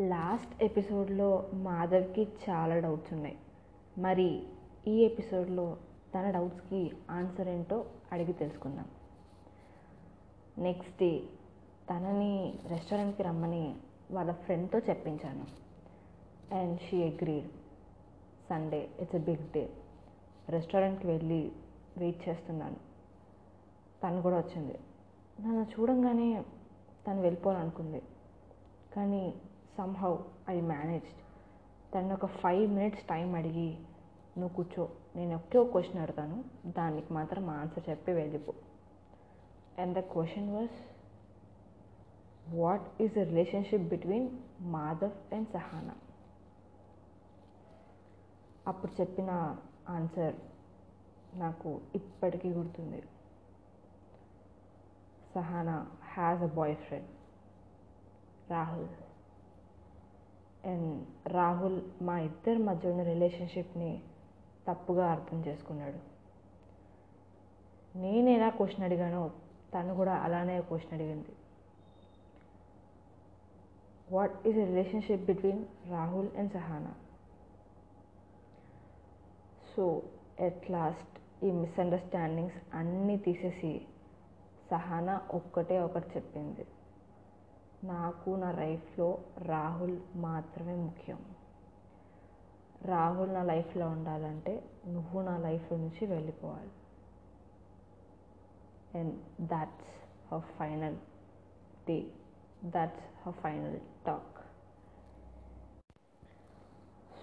Last ఎపిసోడ్లో మాధవ్కి చాలా డౌట్స్ ఉన్నాయి. మరి ఈ ఎపిసోడ్లో తన డౌట్స్కి ఆన్సర్ ఏంటో అడిగి తెలుసుకుందాం. నెక్స్ట్ డే తనని రెస్టారెంట్కి రమ్మని వాళ్ళ ఫ్రెండ్తో చెప్పించాను. And she agreed Sunday it's a big day. రెస్టారెంట్కి వెళ్ళి వెయిట్ చేస్తున్నాను. తను కూడా వచ్చింది. నన్ను చూడంగానే తను వెళ్ళిపోవాలనుకుంది. కానీ సమ్హౌ ఐ మేనేజ్డ్ తను ఒక ఫైవ్ మినిట్స్ టైం అడిగి నువ్వు కూర్చో నేను ఒకే ఒక క్వశ్చన్ అడుగుతాను దానికి మాత్రం ఆన్సర్ చెప్పి వెళ్ళిపో. And the question was what is the relationship between Madhav and Sahana అప్పుడు చెప్పిన ఆన్సర్ నాకు ఇప్పటికీ గుర్తుంది. Sahana has a boyfriend Rahul and Rahul మా ఇద్దరి మధ్య ఉన్న రిలేషన్షిప్ని తప్పుగా అర్థం చేసుకున్నాడు. నేను ఎలా క్వశ్చన్ అడిగానో తను కూడా అలానే క్వశ్చన్ అడిగింది. What is relationship between Rahul and Sahana so at last ఈ మిస్అండర్స్టాండింగ్స్ అన్నీ తీసేసి సహానా ఒక్కటే ఒకటి చెప్పింది. నాకు నా లైఫ్లో రాహుల్ మాత్రమే ముఖ్యం. రాహుల్ నా లైఫ్లో ఉండాలంటే నువ్వు నా లైఫ్ నుంచి వెళ్ళిపోవాలి. And that's a final day that's a final talk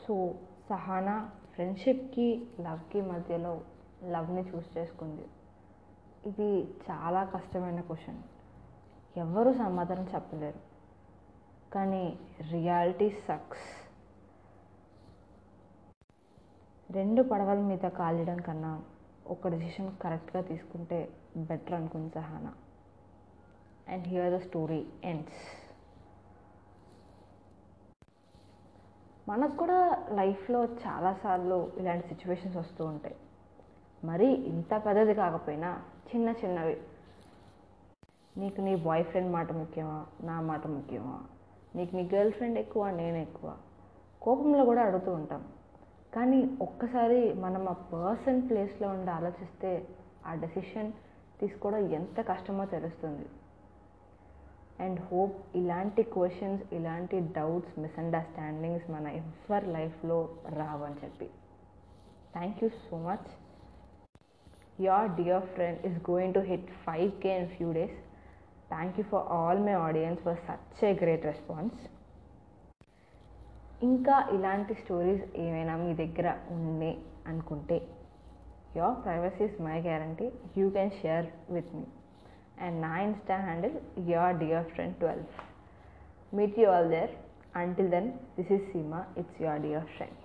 so Sahana ఫ్రెండ్షిప్కి లవ్కి మధ్యలో లవ్ని చూస్ చేసుకుంది. ఇది చాలా కష్టమైన క్వశ్చన్ ఎవ్వరూ సమాధానం చెప్పలేరు. కానీ రియాలిటీ సక్స్. రెండు పడవల మీద కాలియడం కన్నా ఒక డెసిషన్ కరెక్ట్గా తీసుకుంటే బెటర్ అనుకుంది Sahana. And here the story ends మనకు కూడా లైఫ్లో చాలాసార్లు ఇలాంటి సిచ్యువేషన్స్ వస్తూ ఉంటాయి. మరి ఇంత పెద్దది కాకపోయినా చిన్న చిన్నవి నీకు నీ బాయ్ ఫ్రెండ్ మాట ముఖ్యమా? నా మాట ముఖ్యమా? నీకు నీ గర్ల్ ఫ్రెండ్ ఎక్కువ నేను ఎక్కువ? కోపంలో కూడా అడుగుతూ ఉంటాం. కానీ ఒక్కసారి మనం ఆ పర్సన్ ప్లేస్లో ఉండి ఆలోచిస్తే ఆ డెసిషన్ తీసుకోవడం ఎంత కష్టమో తెలుస్తుంది. అండ్ హోప్ ఇలాంటి క్వశ్చన్స్ ఇలాంటి డౌట్స్ మిస్అండర్స్టాండింగ్స్ మన ఎవరి లైఫ్లో రావని చెప్పి. Thank you so much your dear friend is going to hit 5k in few days. Thank you for all my audience for such a great response ఇంకా ఇలాంటి stories ఏమైనా మీ దగ్గర ఉన్నాయి అనుకుంటే your privacy is my guarantee you can share with me and నా insta handle your dear friend twelve meet you all there until then this is Seema it's your dear friend